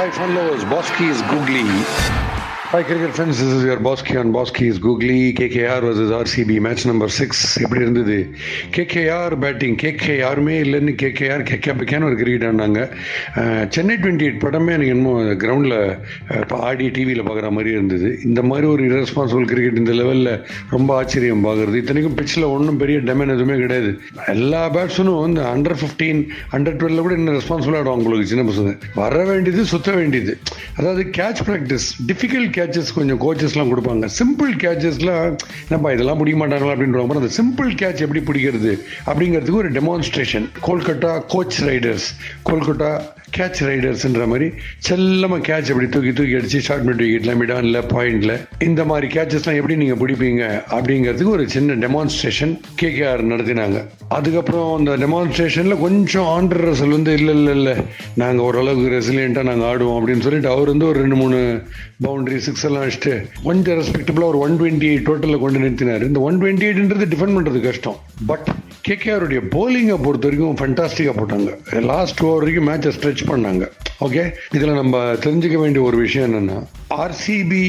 Hi, fun lovers. Bosky is googly. Hi, cricket friends. This is your Bosky on Bosky is googly. KKR versus RCB match number six எப்படி இருந்தது? KKR batting KK யாருமே இல்லைன்னு KKR KK பிக்கான ஒரு cricket ஆனாங்க Chennai twenty eight படமே எனக்கு என்னமோ கிரவுண்டில் ஆடி டிவியில் பார்க்குற மாதிரி இருந்தது. இந்த மாதிரி ஒரு இரஸ்பான்சிபிள் கிரிக்கெட் இந்த லெவலில் ரொம்ப ஆச்சரியம் பார்க்குறது. இத்தனைக்கும் பிச்சில் ஒன்றும் பெரிய டெமன் எதுவுமே கிடையாது. எல்லா பேட்ஸ்மனும் இந்த அண்டர் ஃபிஃப்டீன் அண்டர் டுவெல்ல கூட இன்னும் ரெஸ்பான்சிபிள் ஆகிடும் உங்களுக்கு சின்ன பசங்க? வர வேண்டியது சுத்த வேண்டியது. அதாவது கேட்ச் ப்ராக்டிஸ் டிஃபிகல்ட் கேட்சஸ் கொஞ்சம் கோச்சஸ்லாம் கொடுப்பாங்க. சிம்பிள் கேட்சஸ்லாம் என்னப்பா இதெல்லாம் பிடிக்க மாட்டாங்களா அப்படின்றவங்க அந்த சிம்பிள் கேட்ச் எப்படி பிடிக்கிறது அப்படிங்கிறதுக்கு ஒரு demonstration Kolkata coach riders Kolkata catch ரைடர்ஸ்ன்ற மாதிரி செல்லமாக கேட்ச் அப்படி தூக்கி தூக்கி அடிச்சு ஷார்ட் மிட் விக்கெட்ல மிடான்ல பாயிண்ட்ல இந்த மாதிரி கேட்சஸ்லாம் எப்படி நீங்க பிடிப்பீங்க அப்படிங்கிறதுக்கு ஒரு சின்ன டெமான்ஸ்ட்ரேஷன் கேகேஆர் நடத்தினாங்க. அதுக்கப்புறம் அந்த டெமான்ஸ்ட்ரேஷன்ல கொஞ்சம் ஆண்டர் ரசல் வந்து இல்லை இல்லை இல்லை நாங்கள் ஓரளவுக்கு ரெசிலியண்ட்டாக நாங்கள் ஆடுவோம் அப்படின்னு சொல்லிட்டு அவர் வந்து ஒரு ரெண்டு மூணு பவுண்டரி சிக்ஸ் எல்லாம் அடிச்சுட்டு கொஞ்சம் ரெஸ்பெக்டபுளாக ஒரு ஒன் டுவெண்ட்டி எயிட் டோட்டலில் கொண்டு நிறுத்தினார். இந்த ஒன் டுவெண்ட்டி எயிட்ன்றது டிஃபெண்ட் பண்ணுறது கஷ்டம். பட் கேகேஆருடைய போலிங்கை பொறுத்த வரைக்கும் ஃபண்டாஸ்டிக்காக போட்டாங்க. லாஸ்ட் ஓவர் வரைக்கும் மேட்சை ஸ்ட்ரெச் பண்ணாங்க. ஓகே இதில் நம்ம தெரிஞ்சுக்க வேண்டிய ஒரு விஷயம் என்னென்னா ஆர்சிபி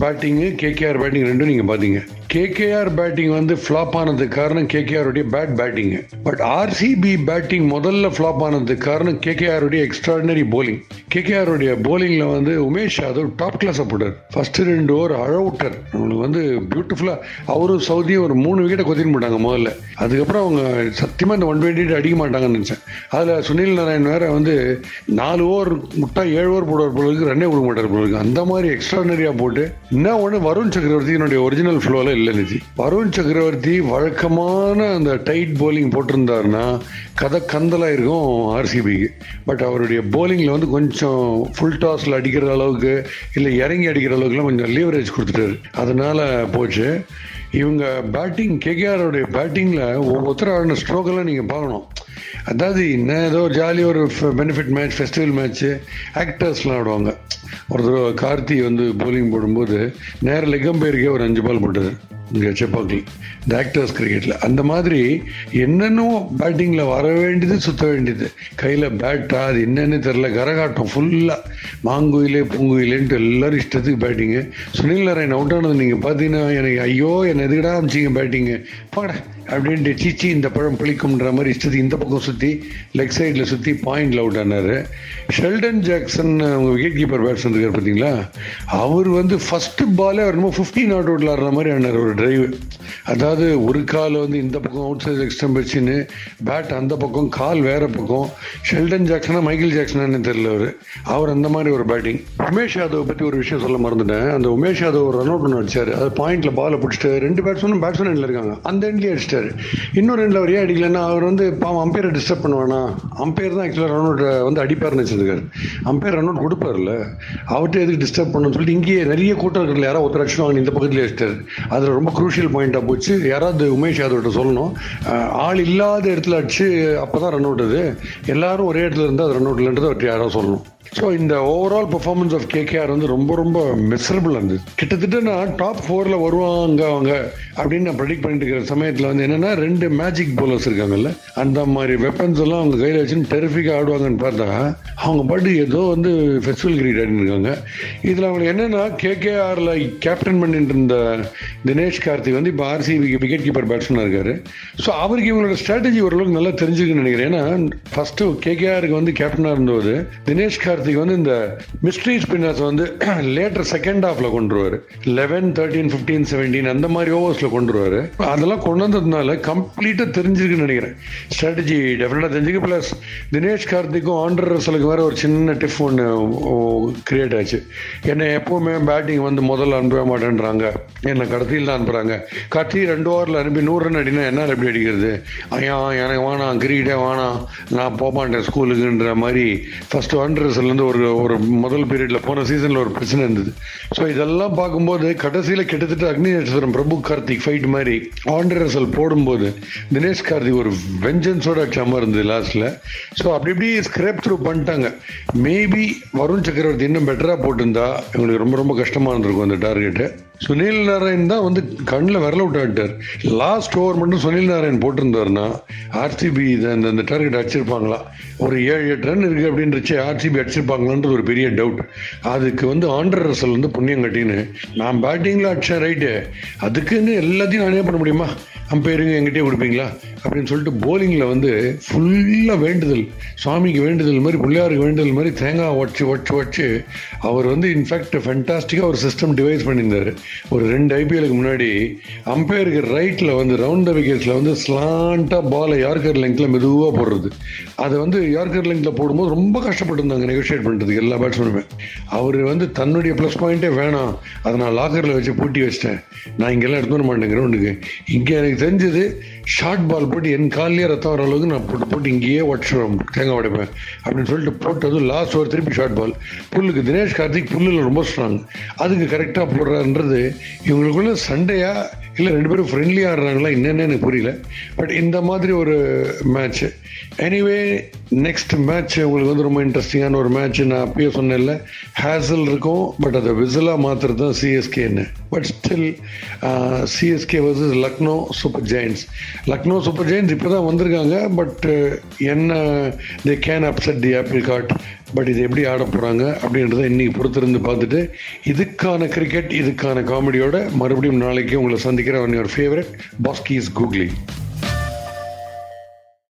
பேட்டிங்கு கேகேஆர் பேட்டிங் ரெண்டும் நீங்கள் பார்த்தீங்க கேகேஆர் பேட்டிங் வந்து ஃப்ளாப் ஆனதுக்கு காரணம் கேகேஆருடைய bad batting but RCB batting முதல்ல ஃப்ளாப் ஆனதுக்கு காரணம் கேகேஆருடைய எக்ஸ்ட்ராடினரி போலிங் கேகேஆருடைய போலிங்கில் வந்து உமேஷ் யாதவ் டாப் கிளாஸ் போட்டார். ஃபர்ஸ்ட் ரெண்டு ஓவர் அழவுட்டர் உங்களுக்கு வந்து பியூட்டிஃபுல்லாக அவரும் சவுதியும் ஒரு மூணு விக்கெட்டை கொத்தின்னு போட்டாங்க முதல்ல. அதுக்கப்புறம் அவங்க சத்தியமாக இந்த ஒன் டுவெண்ட்டி அடிக்க மாட்டாங்கன்னு நினச்சேன். அதில் சுனில் நாராயண் வேற வந்து நாலு ஓவர் முட்டா ஏழு ஓவர் போடுவார் போல இருக்கு ரன்னே கொடுக்க மாட்டார் போல இருக்கு. அந்த மாதிரி எக்ஸ்ட்ராடனரியா போட்டு என்ன ஒன்று வருண் சக்கரவர்த்தி என்னுடைய ஒரிஜினல் ஃப்ளோல இல்லை நிதி. வருண் சக்கரவர்த்தி வழக்கமான அந்த டைட் போலிங் போட்டிருந்தாருன்னா கதை கந்தலா இருக்கும் ஆர்சிபிக்கு பட் அவருடைய போலிங்ல வந்து கொஞ்சம் ஃபுல் டாஸ்ல அடிக்கிற அளவுக்கு இல்லை இறங்கி அடிக்கிற அளவுக்குலாம் கொஞ்சம் லீவரேஜ் கொடுத்துட்டாரு. அதனால போச்சு. இவங்க பேட்டிங் கேகேஆருடைய பேட்டிங்கில் ஒவ்வொருத்தர் ஆடின ஸ்ட்ரோக்கெல்லாம் நீங்கள் பார்க்கணும். அதாவது என்ன ஏதோ ஜாலியாக ஒரு பெனிஃபிட் மேட்ச் ஃபெஸ்டிவல் மேட்ச்சு ஆக்டர்ஸ்லாம் ஆடுவாங்க. ஒரு தடவை கார்த்தி வந்து போலிங் போடும்போது நேர லெகம்பேருக்கே ஒரு அஞ்சு பால் போட்டது. இங்கே செப்பாக்கில் இந்த ஆக்டர்ஸ் கிரிக்கெட்டில் அந்த மாதிரி என்னென்னோ பேட்டிங்கில் வர வேண்டியது சுத்த வேண்டியது. கையில் பேட்டா அது என்னென்னு தெரில கரகாட்டம் ஃபுல்லாக மாங்குயிலே பூங்குயிலேன்ட்டு எல்லாரும் இஷ்டத்துக்கு பேட்டிங்கு சுனில் நாராயண் அவுட் ஆனது நீங்கள் பார்த்தீங்கன்னா எனக்கு ஐயோ என்ன எதுக்கடா அமிச்சிங்க பேட்டிங்கு பாட அப்படின்ட்டு சீச்சி இந்த பழம் பிளிக்கும்ன்ற மாதிரி இஷ்டத்துக்கு இந்த பக்கம் சுற்றி லெக் சைடில் சுற்றி பாயிண்டில் அவுட் ஆனார். ஷெல்டன் ஜாக்சன் அவங்க விக்கெட் கீப்பர் பேட்ஸ்மேன் இருக்கார் பார்த்தீங்களா அவர் வந்து ஃபஸ்ட்டு பாலே அவர் ரொம்ப ஃபிஃப்டீன் நாட் அவுட்டில் ஆடுற மாதிரி ஆனார் ஒரு டிரைவ் அதாவது ஒரு கால் வந்து இந்த பக்கம் அவுட் சைட் எக்ஸ்டம் வச்சுன்னு பேட் அந்த பக்கம் கால் வேற பக்கம். ஷெல்டன் ஜாக்சனா மைக்கேல் ஜாக்சனான்னு தெரியல அவர். அவர் அந்த மாதிரி ஒரு பேட்டிங் உமேஷ் யாதவ் பற்றி ஒரு விஷயம் சொல்ல மறந்துட்டேன். அந்த உமேஷ் யாதவ் ஒரு ரன் அவுட் ஒன்று அடிச்சார். அது பாயிண்ட்ல பாலை பிடிச்சிட்டு ரெண்டு பேட்ஸ்மேனும் பேட்ஸ்மேன் எண்ட்ல இருக்காங்க. அந்த எண்ட்லேயே அடிச்சிட்டாரு. இன்னொரு ரெண்டில் அவர் ஏன் அடிக்கலன்னா அவர் வந்து பாவம் அம்பையரை டிஸ்டர்ப் பண்ணுவானா? அம்பையர் தான் ஆக்சுவலாக ரன் அவுட் வந்து அடிப்பார்னு வச்சிருக்காரு. அம்பையர் ரன் அவுட் கொடுப்பார்ல அவர்கிட்ட எதுக்கு டிஸ்டர்ப் பண்ணணும்னு சொல்லிட்டு இங்கேயே நிறைய கூட்டம் இருக்கிற யாராவது ஒருத்தர் அடிச்சுவாங்க இந்த பக்கத்துலேயே அடிச்சிட்டாரு. அதில் ரொம்ப ரொம்ப குரூஷியல் பாயிண்டாக போச்சு. யாராவது உமேஷ் யாதவ்கிட்ட சொல்லணும். ஆள் இல்லாத இடத்துல அடிச்சு அப்போ தான் ரன் அவுட் அது எல்லாரும் ஒரே இடத்துல இருந்தால் அது ரன் அவுட் இல்லைன்றது அவர்கிட்ட யாராவது சொல்லணும். ஸோ இந்த ஓவரால் பெர்ஃபார்மன்ஸ் ஆஃப் கேகேஆர் வந்து ரொம்ப ரொம்ப மெசரபிள் இருந்தது கிட்டத்தட்ட நான் டாப் ஃபோரில் வருவாங்க அவங்க அப்படின்னு நான் ப்ரெடிக்ட் பண்ணிட்டு இருக்கிற சமயத்தில் வந்து என்னன்னா ரெண்டு மேஜிக் போலர்ஸ் இருக்காங்கல்ல அந்த மாதிரி வெப்பன்ஸ் எல்லாம் அவங்க கையில் வச்சுன்னு டெரிஃபிக்காக ஆடுவாங்கன்னு பார்த்தா அவங்க பாட்டு ஏதோ வந்து ஃபெஸ்டிவல் கிரிக்கெட் ஆடின்னு இருக்காங்க. இதில் அவங்க என்னென்னா கேகேஆரில் கேப்டன் பண்ணிட்டு இருந்த தினேஷ் கார்த்திக் வந்து இப்போ ஆர்சிபி விக்கெட் கீப்பர் பேட்ஸ்மேனாக இருக்காரு. ஸோ அவருக்கு இவங்களோட ஸ்ட்ராட்டஜி ஓரளவுக்கு நல்லா தெரிஞ்சுக்கணும்னு நினைக்கிறேன். ஏன்னா ஃபஸ்ட்டு கேகேஆருக்கு வந்து கேப்டனாக இருந்தபோது தினேஷ் கார்த்திக் வந்து இந்த மிஸ்ட்ரி ஸ்பின்னர்ஸ் வந்து லேட்டர் செகண்ட் ஹாஃப்ல கொண்டுருவாரு. லெவன் தேர்ட்டீன் ஃபிஃப்டீன் செவன்டீன் அந்த மாதிரி ஓவர்ஸ்ல கொண்டுருவாரு. அதெல்லாம் கொண்டு வந்ததுனால கம்ப்ளீட்டா தெரிஞ்சிருக்குன்னு நினைக்கிறேன். ஸ்ட்ராட்டஜி டெஃபினட்டா தெரிஞ்சுக்க பிளஸ் தினேஷ் கார்த்திக்கும் ஆண்டர் ரசலுக்கு வேற ஒரு சின்ன டிஃப் ஒன்று கிரியேட் ஆச்சு. என்னை எப்பவுமே பேட்டிங் வந்து முதல்ல அனுப்பவே மாட்டேன்றாங்க. என்னை கடத்தியில் தான் அனுப்புறாங்க. கத்தி ரெண்டு ஓவரில் அனுப்பி நூறு ரன் அடினா என்ன எப்படி அடிக்கிறது? ஐயா எனக்கு வேணாம் கிரிக்கெட்டே வேணாம் நான் போக மாட்டேன் ஸ்கூலுக்குன்ற மாதிரி ஃபர்ஸ்ட் இருந்து ஒரு ஒரு முதல் பீரியட்ல போன சீசன்ல ஒரு பிரச்சனை இருந்தது. ஸோ இதெல்லாம் பார்க்கும்போது கடைசியில் கிட்டத்தட்ட அக்னி நட்சத்திரம் பிரபு கார்த்திக் ஃபைட் மாதிரி ஆண்டரசல் போடும்போது தினேஷ் கார்த்திக் ஒரு வெஞ்சன்ஸோட அடிச்சாம இருந்தது லாஸ்ட்ல ஸோ அப்படி இப்படி ஸ்கிரேப் த்ரூ பண்ணிட்டாங்க. மேபி வருண் சக்கரவர்த்தி இன்னும் பெட்டரா போட்டிருந்தா எங்களுக்கு ரொம்ப ரொம்ப கஷ்டமா இருந்திருக்கும் அந்த டார்கெட்டு சுனில் நாராயண் தான் வந்து கண்ணில் விரல விட்டாட்டார் லாஸ்ட் ஓவர் மட்டும் சுனில் நாராயண் போட்டிருந்தாருன்னா ஆர்சிபி இதை அந்த டார்கெட் அடிச்சிருப்பாங்களா? ஒரு ஏழு எட்டு ரன் இருக்குது அப்படின்றச்சு ஆர்சிபி அடிச்சிருப்பாங்களான்றது ஒரு பெரிய டவுட் அதுக்கு வந்து ஆண்டர் ரசல் வந்து புண்ணியம் கட்டின்னு நான் பேட்டிங்கில் அடிச்சேன் ரைட்டு அதுக்குன்னு எல்லாத்தையும் நானே பண்ண முடியுமா? அம்பையருங்க எங்கிட்டே கொடுப்பீங்களா? அப்படின்னு சொல்லிட்டு போலிங்கில் வந்து ஃபுல்லாக வேண்டுதல். சுவாமிக்கு வேண்டுதல் மாதிரி பிள்ளையாருக்கு வேண்டுதல் மாதிரி தேங்காய் உடச்சி உடச்சி உடச்சி அவர் வந்து இன்ஃபேக்ட் ஃபென்டாஸ்டிக்காக ஒரு சிஸ்டம் டிவைஸ் பண்ணியிருந்தார். ஒரு ரெண்டு ஐபிஎலுக்கு முன்னாடி அம்பையருக்கு ரைட்டில் வந்து ரவுண்ட் த விக்கெட்ஸில் வந்து ஸ்லாண்டாக பாலை யார்கர் லெங்கில் மெதுவாக போடுறது. அதை வந்து யார்கர் லெங்கில் போடும்போது ரொம்ப கஷ்டப்பட்டுருந்தாங்க நெகோஷியேட் பண்ணுறதுக்கு எல்லா பேட்ஸ்மேனுமே அவர் வந்து தன்னுடைய ப்ளஸ் பாயிண்ட்டே வேணாம். அதை நான் லாக்கரில் வச்சு பூட்டி வச்சிட்டேன். நான் இங்கெல்லாம் எடுத்து வர மாட்டேன் கிரவுண்டுக்கு இங்கே எனக்கு தெரிஞ்சது ஷார்ட் பால் போட்டு என் காலிலே ரத்தம் வர அளவுக்கு நான் போட்டு போட்டு இங்கேயே உடச்சிடுவேன் தேங்காய் உடைப்பேன் அப்படின்னு சொல்லிட்டு போட்டது லாஸ்ட் ஓவர் திருப்பி ஷார்ட் பால் புல்லுக்கு தினேஷ் கார்த்திக் புல்லில் ரொம்ப ஸ்ட்ராங் அதுக்கு கரெக்டாக போடுறாருன்றது இவங்களுக்குள்ள சண்டையா இல்லை ரெண்டு பேரும் ஃப்ரெண்ட்லியாக ஆடுறாங்களா என்னென்னு எனக்கு புரியல. பட் இந்த மாதிரி ஒரு மேட்ச் எனிவே நெக்ஸ்ட் மேட்ச் உங்களுக்கு வந்து ரொம்ப இன்ட்ரெஸ்டிங்கான ஒரு மேட்ச் நான் அப்பயே சொன்னேன்ல. ஹேசல் இருக்கும் பட் அதை விசிலாக மாற்றுறது தான் சிஎஸ்கேன்னு but still CSK versus Lucknow Super Giants Lucknow Super Giants இப்போ தான் வந்திருக்காங்க பட் uh, என்ன they can upset the apple cart but இது எப்படி ஆட போகிறாங்க அப்படின்றத இன்றைக்கி பொறுத்திருந்து பார்த்துட்டு இதுக்கான கிரிக்கெட் இதுக்கான காமெடியோட மறுபடியும் நாளைக்கு உங்களை சந்திக்கிற one your favourite Baski is googly